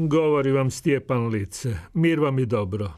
Govori vam Stjepan Lice, mir vam i dobro.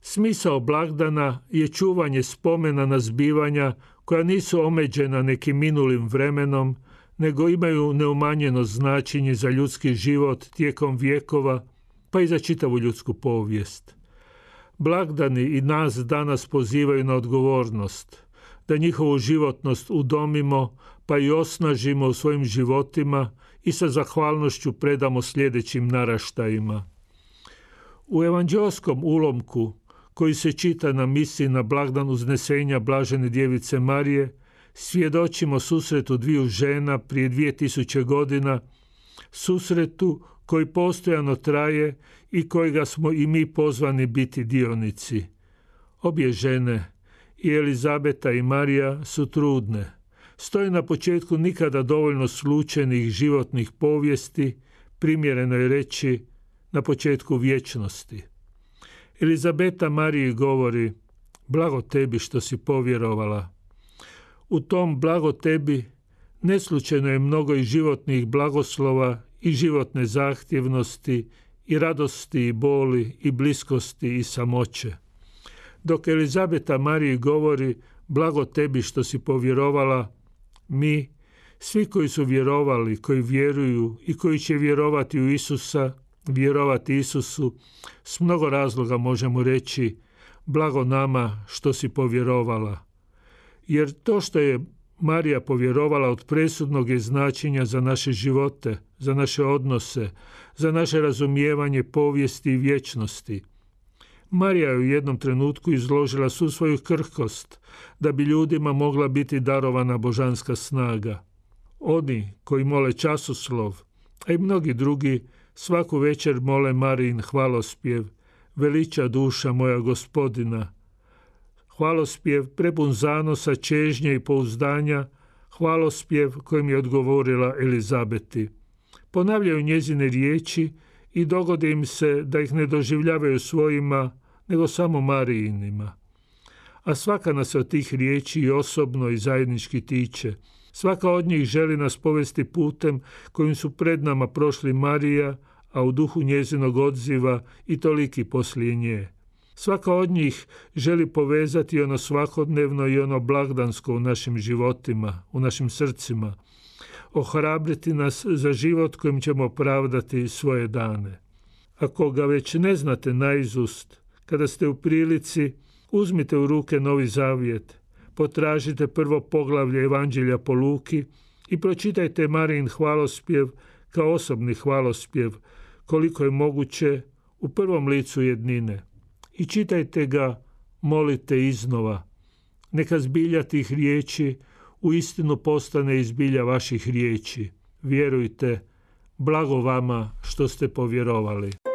Smisao blagdana je čuvanje spomena na zbivanja koja nisu omeđena nekim minulim vremenom, nego imaju neumanjeno značenje za ljudski život tijekom vijekova, pa i za čitavu ljudsku povijest. Blagdani i nas danas pozivaju na odgovornost, da njihovu životnost udomimo, pa i osnažimo u svojim životima i sa zahvalnošću predamo sljedećim naraštajima. U evanđelskom ulomku koji se čita na misiji na blagdan uznesenja Blažene djevice Marije, svjedočimo susretu dviju žena prije dvije tisuće godina, susretu koji postojano traje i kojega smo i mi pozvani biti dionici. Obje žene, i Elizabeta i Marija, su trudne – stoji na početku nikada dovoljno slučajnih životnih povijesti, primjereno je reći na početku vječnosti. Elizabeta Mariji govori, blago tebi što si povjerovala. U tom blago tebi neslučajno je mnogo i životnih blagoslova i životne zahtjevnosti i radosti i boli i bliskosti i samoće. Dok Elizabeta Mariji govori, blago tebi što si povjerovala, mi, svi koji su vjerovali, koji vjeruju i koji će vjerovati u Isusa, vjerovati Isusu, s mnogo razloga možemo reći blago nama što si povjerovala. Jer to što je Marija povjerovala od presudnog je značenja za naše živote, za naše odnose, za naše razumijevanje povijesti i vječnosti. Marija je u jednom trenutku izložila svu svoju krhkost, da bi ljudima mogla biti darovana božanska snaga. Oni koji mole časoslov, a i mnogi drugi, svaku večer mole Marijin hvalospjev, veliča duša moja gospodina. Hvalospjev prepun zanosa, čežnje i pouzdanja, hvalospjev kojim je odgovorila Elizabeti. Ponavljaju njezine riječi i dogodi im se da ih ne doživljavaju svojima, nego samo Marijinima. A svaka nas od tih riječi i osobno i zajednički tiče. Svaka od njih želi nas povesti putem kojim su pred nama prošli Marija, a u duhu njezinog odziva i toliki poslije nje. Svaka od njih želi povezati ono svakodnevno i ono blagdansko u našim životima, u našim srcima, ohrabriti nas za život kojim ćemo pravdati svoje dane. Ako ga već ne znate naizust, kada ste u prilici, uzmite u ruke Novi Zavjet, potražite prvo poglavlje Evanđelja po Luki i pročitajte Marin hvalospjev kao osobni hvalospjev, koliko je moguće u prvom licu jednine. I čitajte ga, molite iznova. Neka zbilja tih riječi u istinu postane izbilja vaših riječi. Vjerujte, blago vama što ste povjerovali.